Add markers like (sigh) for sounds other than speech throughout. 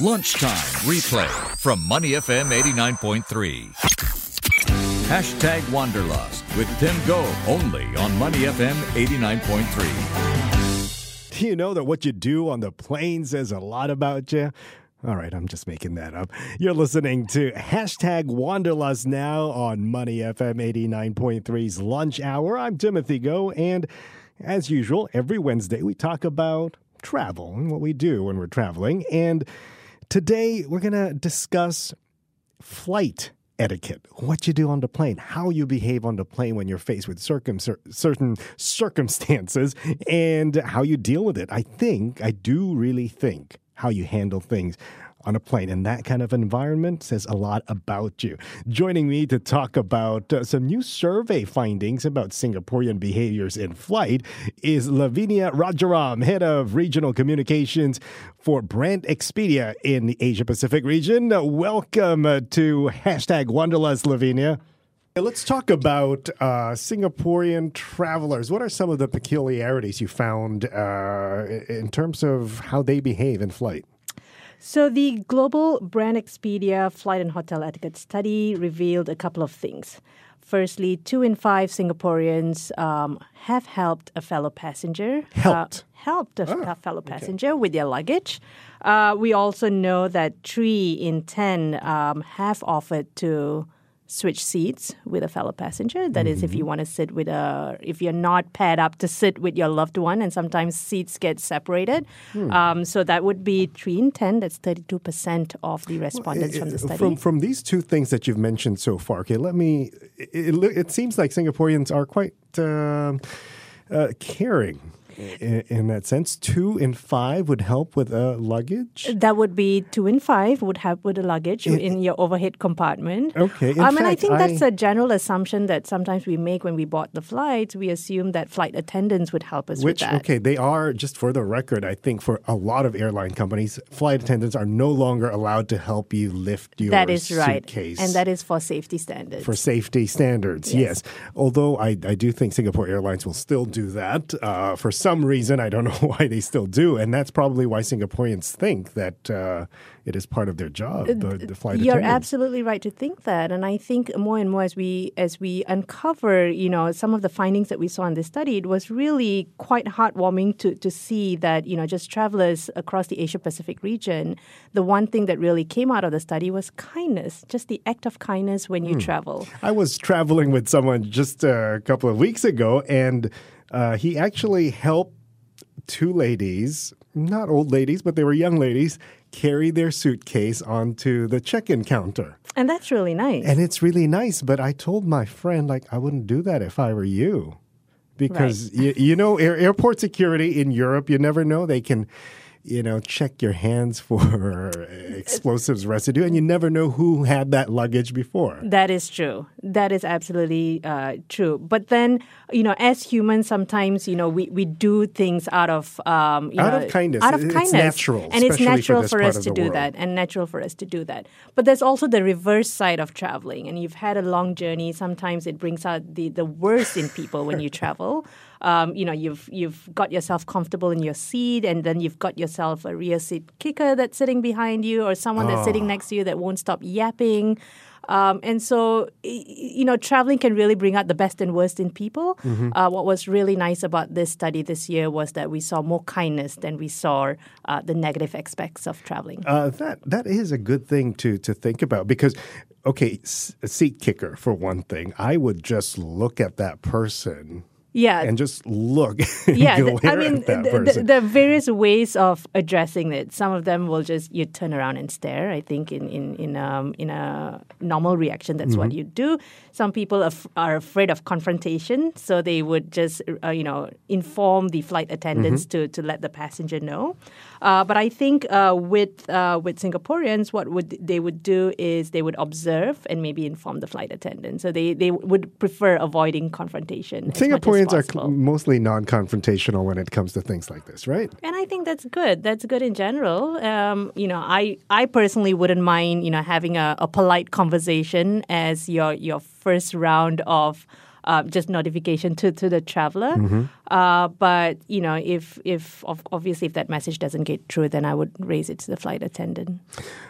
Lunchtime replay from Money FM 89.3. Hashtag Wanderlust with Tim Goh only on Money FM 89.3. Do you know that what you do on the plane says a lot about you? All right, I'm just making that up. You're listening to hashtag Wanderlust now on Money FM 89.3's Lunch Hour. I'm Timothy Goh, and as usual, every Wednesday we talk about travel and what we do when we're traveling. And today we're going to discuss flight etiquette, what you do on the plane, how you behave on the plane when you're faced with circum- certain circumstances, and how you deal with it. I think, I do really think, how you handle things on a plane. And that kind of environment says a lot about you. Joining me to talk about uh, some new survey findings about Singaporean behaviors in flight is Lavinia Rajaram, head of regional communications for Brand Expedia in the Asia Pacific region. Welcome uh, to hashtag Wanderlust, Lavinia. Let's talk about uh, Singaporean travelers. What are some of the peculiarities you found uh, in terms of how they behave in flight? So, the Global Brand Expedia Flight and Hotel Etiquette Study revealed a couple of things. Firstly, two in five Singaporeans um, have helped a fellow passenger. Helped? Uh, helped a oh, fellow passenger okay. with their luggage. Uh, we also know that three in ten um, have offered to switch seats with a fellow passenger. That mm-hmm. is, if you mm-hmm. want to sit with a, if you're not paired up to sit with your loved one, and sometimes seats get separated. Hmm. Um, so that would be three in ten. That's thirty-two percent of the respondents well, it, from the study. From from these two things that you've mentioned so far, okay, let me. It, it seems like Singaporeans are quite uh, uh, caring in, in, that sense. Two in five would help with a luggage. That would be two in five would help with the luggage in, in your overhead compartment. Okay. In um, fact, and I think I, that's a general assumption that sometimes we make when we bought the flights. We assume that flight attendants would help us which, with that. Okay, they are just for the record. I think for a lot of airline companies, flight attendants are no longer allowed to help you lift your that is suitcase. right, and that is for safety standards. For safety standards, yes. yes. Although I, I do think Singapore Airlines will still do that uh, for some some reason, I don't (laughs) know why they still do, and that's probably why Singaporeans think that uh, it is part of their job. The, the flight You're attendants. absolutely right to think that, and I think more and more as we as we uncover, you know, some of the findings that we saw in this study, it was really quite heartwarming to to see that you know just travelers across the Asia Pacific region, the one thing that really came out of the study was kindness, just the act of kindness when you hmm. travel. I was traveling with someone just a couple of weeks ago, and uh, he actually helped two ladies, not old ladies, but they were young ladies, carry their suitcase onto the check-in counter. And that's really nice. And it's really nice, but I told my friend like I wouldn't do that if I were you. Because right. you, you know air, airport security in Europe, you never know they can you know, check your hands (laughs) for explosives residue, and you never know who had that luggage before. That is true. That is absolutely uh, true. But then, you know, as humans, sometimes, you know, we, we do things out of um, out know, of kindness. Out of it's kindness, natural, and it's natural for, for us to do world. that, and natural for us to do that. But there's also the reverse side of traveling, and you've had a long journey. Sometimes it brings out the the worst in people when you (laughs) travel um, you know you've you've got yourself comfortable in your seat, and then you've got yourself a rear seat kicker that's sitting behind you, or someone oh. that's sitting ah. next to you that won't stop yapping. Um, and so, you know, traveling can really bring out the best and worst in people. Mm-hmm. Uh, what was really nice about this study this year was that we saw more kindness than we saw uh, the negative aspects of traveling. Uh, that that is a good thing to to think about because, okay, a seat kicker for one thing. I would just look at that person yeah. And just look (laughs) yeah the, i mean the, the, various ways of addressing it. Some of them will just you turn around and stare i think in in in um in a normal reaction that's mm-hmm. what you do. Some people are, are, afraid of confrontation so they would just uh, you know inform the flight attendants mm-hmm. to to let the passenger know. Uh, but i think uh, with uh, with singaporeans what would they would do is they would observe and maybe inform the flight attendant so they they would prefer avoiding confrontation Are mostly non-confrontational when it comes to things like this, right? And I think that's good. That's good in general. Um, you know, I I personally wouldn't mind you know having a, a polite conversation as your your first round of uh, just notification to, to the traveler. Mm-hmm. Uh, but you know, if if obviously if that message doesn't get through, then I would raise it to the flight attendant.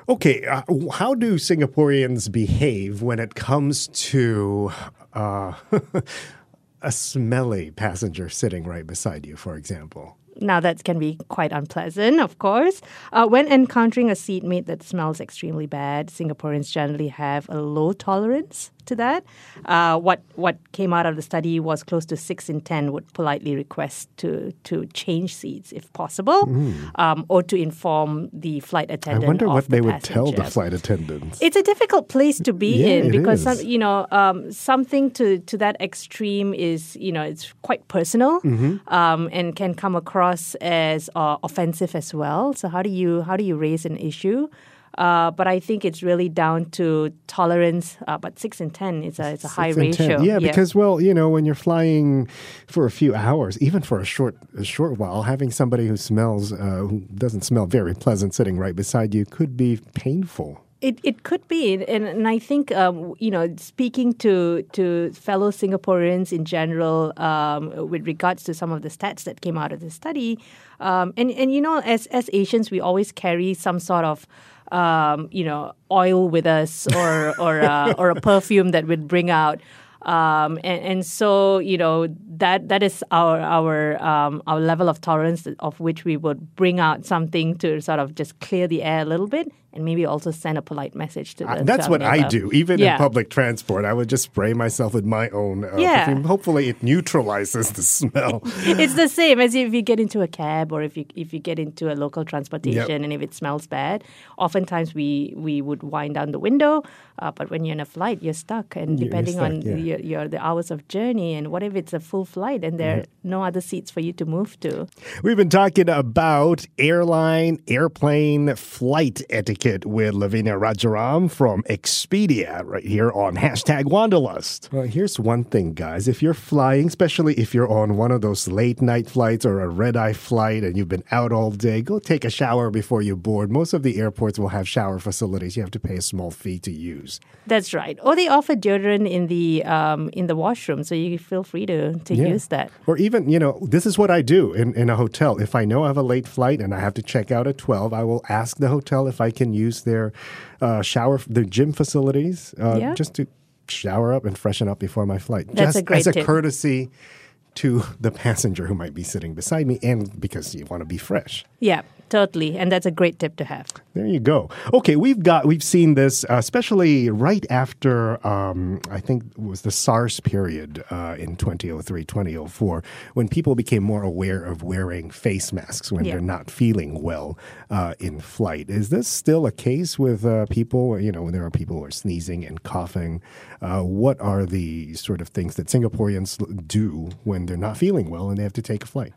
Okay, uh, how do Singaporeans behave when it comes to uh, (laughs) a smelly passenger sitting right beside you, for example? Now, that can be quite unpleasant, of course. Uh, when encountering a seatmate that smells extremely bad, Singaporeans generally have a low tolerance to that. Uh, what what came out of the study was close to six in ten would politely request to to change seats if possible, um, or to inform the flight attendant. I wonder what the they would tell the flight attendants. It's a difficult place to be Yeah, in because some, you know um, something to to that extreme is you know it's quite personal Mm-hmm. um, and can come across as uh, offensive as well. So how do you how do you raise an issue? Uh, but I think it's really down to tolerance. Uh, but six and ten is a it's a high Six ten. ratio. Yeah, because well, you know, when you're flying for a few hours, even for a short a short while, having somebody who smells uh, who doesn't smell very pleasant sitting right beside you could be painful. It it could be, and, and I think um, you know, speaking to to fellow Singaporeans in general, um, with regards to some of the stats that came out of the study, um, and and you know, as as Asians, we always carry some sort of um, you know oil with us or or uh, or a perfume that would bring out. Um, and, and so you know that that is our our um, our level of tolerance of which we would bring out something to sort of just clear the air a little bit and maybe also send a polite message to the. Uh, That's what I do, even Yeah. in public transport. I would just spray myself with my own uh, Yeah. perfume. Hopefully, it neutralizes the smell. (laughs) it's the same as if you get into a cab or if you if you get into a local transportation and if it smells bad. Oftentimes we we would wind down the window, uh, but when you're in a flight, you're stuck, and You're depending stuck, on yeah. Your, your the hours of journey and what if it's a full flight and there are Mm-hmm. no other seats for you to move to. We've been talking about airline, airplane, flight etiquette with Lavinia Rajaram from Expedia right here on hashtag Wanderlust. Well, here's one thing, guys. If you're flying, especially if you're on one of those late night flights or a red eye flight and you've been out all day, go take a shower before you board. Most of the airports will have shower facilities. You have to pay a small fee to use. That's right. Or they offer deodorant in the um, in the washroom, so you feel free to to Yeah. use that. Or even, you know, this is what I do in, in a hotel. If I know I have a late flight and I have to check out at 12, I will ask the hotel if I can use their uh, shower, their gym facilities, uh, Yeah. just to shower up and freshen up before my flight. That's just a great as a tip. courtesy to (laughs) the passenger who might be sitting beside me and because you want to be fresh. Yeah, totally, and that's a great tip to have. There you go. Okay, we've got we've seen this, uh, especially right after um, I think it was the SARS period uh, in 2003, 2004, when people became more aware of wearing face masks when Yeah. they're not feeling well uh, in flight. Is this still a case with uh, people? You know, when there are people who are sneezing and coughing. Uh, what are the sort of things that Singaporeans do when they're not feeling well and they have to take a flight?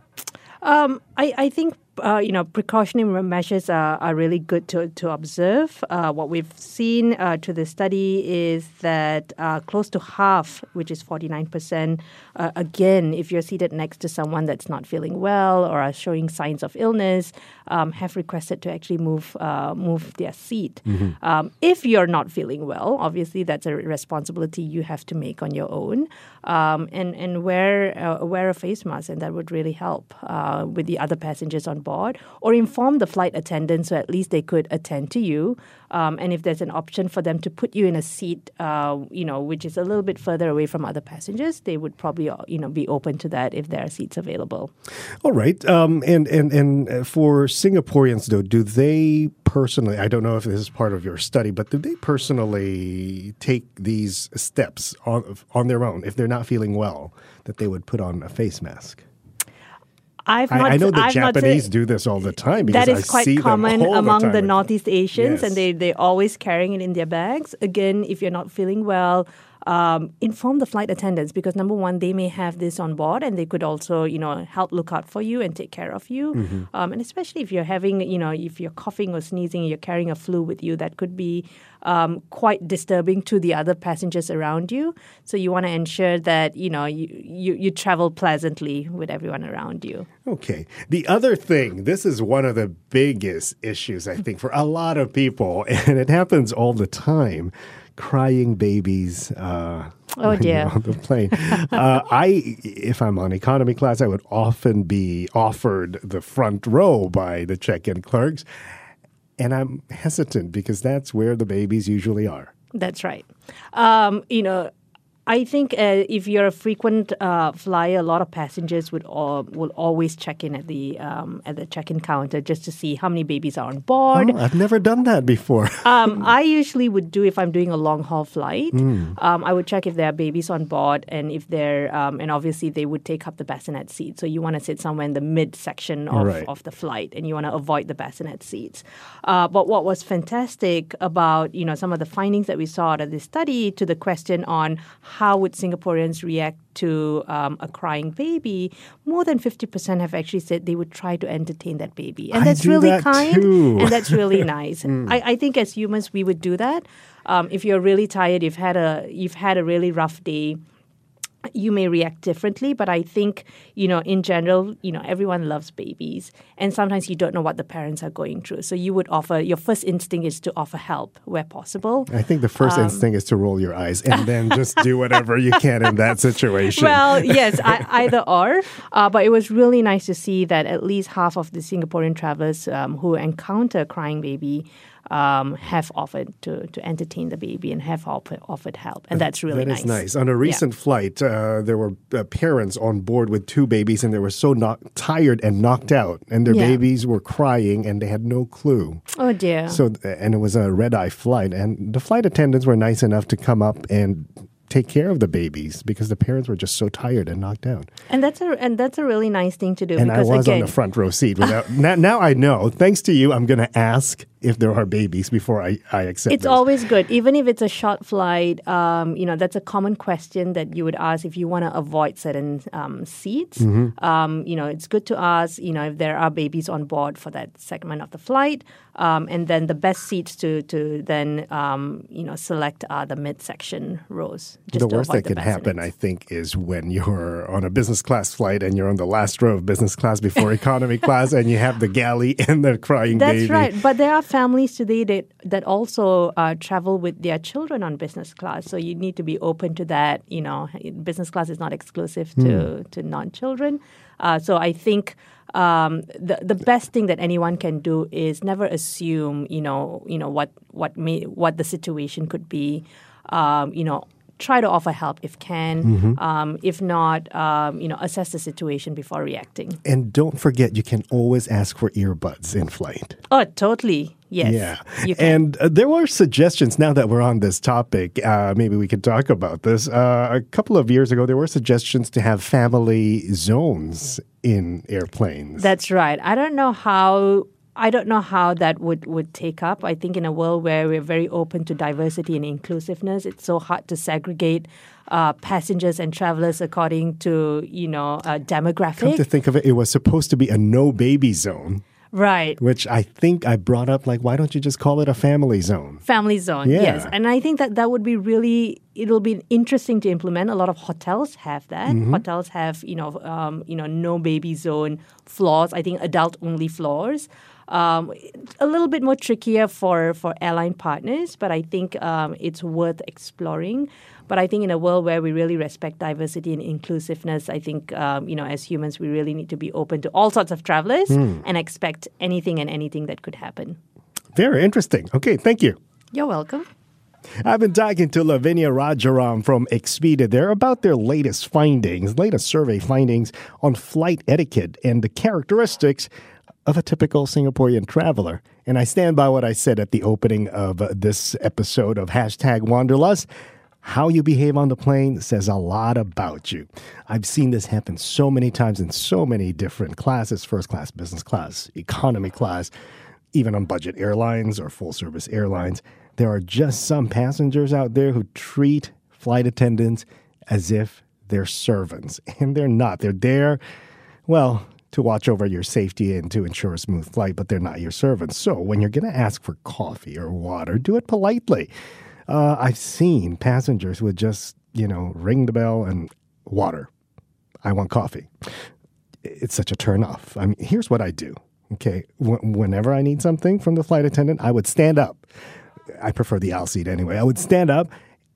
Um, I, I think uh, you know precautionary measures are, are really good to, to observe. Uh, what we've seen uh, to the study is that uh, close to half, which is 49%, uh, again, if you're seated next to someone that's not feeling well or are showing signs of illness, um, have requested to actually move uh, move their seat. Um, if you're not feeling well, obviously that's a responsibility you have to make on your own, um, and and wear uh, wear a face mask, and that would really help uh, with the other passengers on board, or inform the flight attendant so at least they could attend to you. Um, and if there's an option for them to put you in a seat, uh, you know, which is a little bit further away from other passengers, they would probably uh, you know be open to that if there are seats available. All right. Um, and and and uh, for Singaporeans though, do they personally? I don't know if this is part of your study, but do they personally take these steps on on their own if they're not feeling well that they would put on a face mask? I've not, I know the I've Japanese do this all the time because that is I quite common among the, the. Northeast Asians, Yes. and they they're always carrying it in their bags. Again, if you're not feeling well, um, inform the flight attendants because number one, they may have this on board, and they could also you know help look out for you and take care of you. Mm-hmm. Um, and especially if you're having you know if you're coughing or sneezing, you're carrying a flu with you, that could be um, quite disturbing to the other passengers around you. So you want to ensure that you know you, you you travel pleasantly with everyone around you. Okay. The other thing, this is one of the biggest issues, I think, for a lot of people, (laughs) and it happens all the time. Crying babies uh, Oh, dear. on the plane. uh, (laughs) I, if I'm on economy class, I would often be offered the front row by the check-in clerks, and I'm hesitant because that's where the babies usually are. That's right. Um, you know, I think uh, if you're a frequent uh, flyer, a lot of passengers would all, will always check in at the um, at the check-in counter just to see how many babies are on board. Oh, I've never done that before. (laughs) Um, I usually would do if I'm doing a long haul flight. Hmm. Um, I would check if there are babies on board, and if they're um, and obviously they would take up the bassinet seat. So you want to sit somewhere in the mid section of, Right. of the flight, and you want to avoid the bassinet seats. Uh, but what was fantastic about you know some of the findings that we saw out of this study to the question on how would Singaporeans react to um, a crying baby, more than 50% have actually said they would try to entertain that baby. And I that's really that kind too. and that's really (laughs) nice. I, I think as humans we would do that. Um, if you're really tired, you've had a you've had a really rough day, you may react differently. But I think you know in general, you know everyone loves babies, and sometimes you don't know what the parents are going through. So you would offer your first instinct is to offer help where possible. I think the first Um, instinct is to roll your eyes and then just do whatever you can in that situation. Well, (laughs) yes, I, either or. Uh, but it was really nice to see that at least half of the Singaporean travelers um, who encounter a crying baby um, have offered to, to entertain the baby and have offered, help. And that's really That is nice. nice. On a recent flight, uh, there were uh, parents on board with two babies, and they were so knock- tired and knocked out, and their Yeah. babies were crying, and they had no clue. Oh, dear. So, and it was a red eye flight, and the flight attendants were nice enough to come up and take care of the babies because the parents were just so tired and knocked out. and that's a and that's a really nice thing to do And I was again, on the front row seat. (laughs) Without now, now I know. Thanks to you, I'm going to ask if there are babies before I, I accept. It's those. always good, even if it's a short flight. Um, you know, that's a common question that you would ask if you want to avoid certain um, seats. Mm-hmm. Um, you know, it's good to ask. You know, if there are babies on board for that segment of the flight, um, and then the best seats to to then um, you know select are the midsection rows. Just the worst that the can happen. I think, is when you're on a business class flight and you're on the last row of business class before (laughs) economy class, and you have the galley and the crying That's baby. right. But there are families today that, that also uh, travel with their children on business class. So you need to be open to that. You know, business class is not exclusive to, to non children. Uh, so I think um, the the best thing that anyone can do is never assume. You know, you know what what may what the situation could be. Um, you know. Try to offer help if can. Um, if not, um, you know, assess the situation before reacting. And don't forget, you can always ask for earbuds in flight. Oh, totally. Yes. Yeah. And uh, there were suggestions now that we're on this topic. Uh, maybe we could talk about this. Uh, a couple of years ago, there were suggestions to have family zones in airplanes. That's right. I don't know how I don't know how that would, would take up. I think in a world where we're very open to diversity and inclusiveness, it's so hard to segregate uh, passengers and travelers according to you know uh, Come demographic. to think of it, it was supposed to be a no baby zone, right. which I think I brought up like, why don't you just call it a family zone? Family zone, yes. And I think that that would be really, it'll be interesting to implement. A lot of hotels have that. Mm-hmm. Hotels have, you know, um, you know, no baby zone floors. I think adult only floors. Um, a little bit more trickier for, for airline partners, but I think um, it's worth exploring. But I think in a world where we really respect diversity and inclusiveness, I think um, you know as humans we really need to be open to all sorts of travelers Hmm. and expect anything and anything that could happen. Very interesting. Okay, thank you. You're welcome. I've been talking to Lavinia Rajaram from Expedia there about their latest findings, latest survey findings on flight etiquette and the characteristics of a typical Singaporean traveler. And I stand by what I said at the opening of this episode of hashtag Wanderlust. How you behave on the plane says a lot about you. I've seen this happen so many times in so many different classes first class, business class, economy class, even on budget airlines or full service airlines. There are just some passengers out there who treat flight attendants as if they're servants, (laughs) and they're not. They're there, well, to watch over your safety and to ensure a smooth flight, but they're not your servants. So when you're going to ask for coffee or water, do it politely. Uh, I've seen passengers would just, you know, ring the bell and water. I want coffee. It's such a turn off. I mean, here's what I do. Okay. Wh- whenever I need something from the flight attendant, I would stand up. I prefer the aisle seat anyway. I would stand up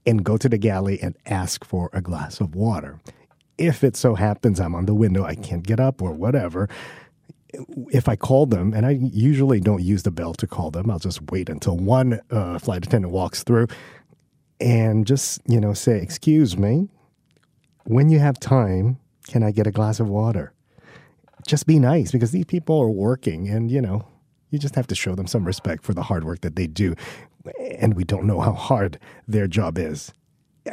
and go to the galley and ask for a glass of water. If it so happens I'm on the window, I can't get up or whatever, if I call them, and I usually don't use the bell to call them, I'll just wait until one uh, flight attendant walks through and just, you know, say, Excuse me, when you have time, can I get a glass of water? Just be nice because these people are working and, you know, you just have to show them some respect for the hard work that they do. And we don't know how hard their job is.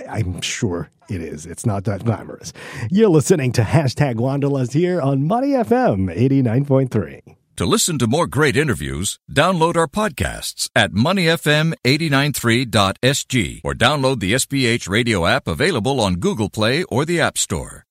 I'm sure it is. It's not that glamorous. You're listening to hashtag Wanderlust here on Money FM 89.3. To listen to more great interviews, download our podcasts at moneyfm893.sg or download the SPH radio app available on Google Play or the App Store.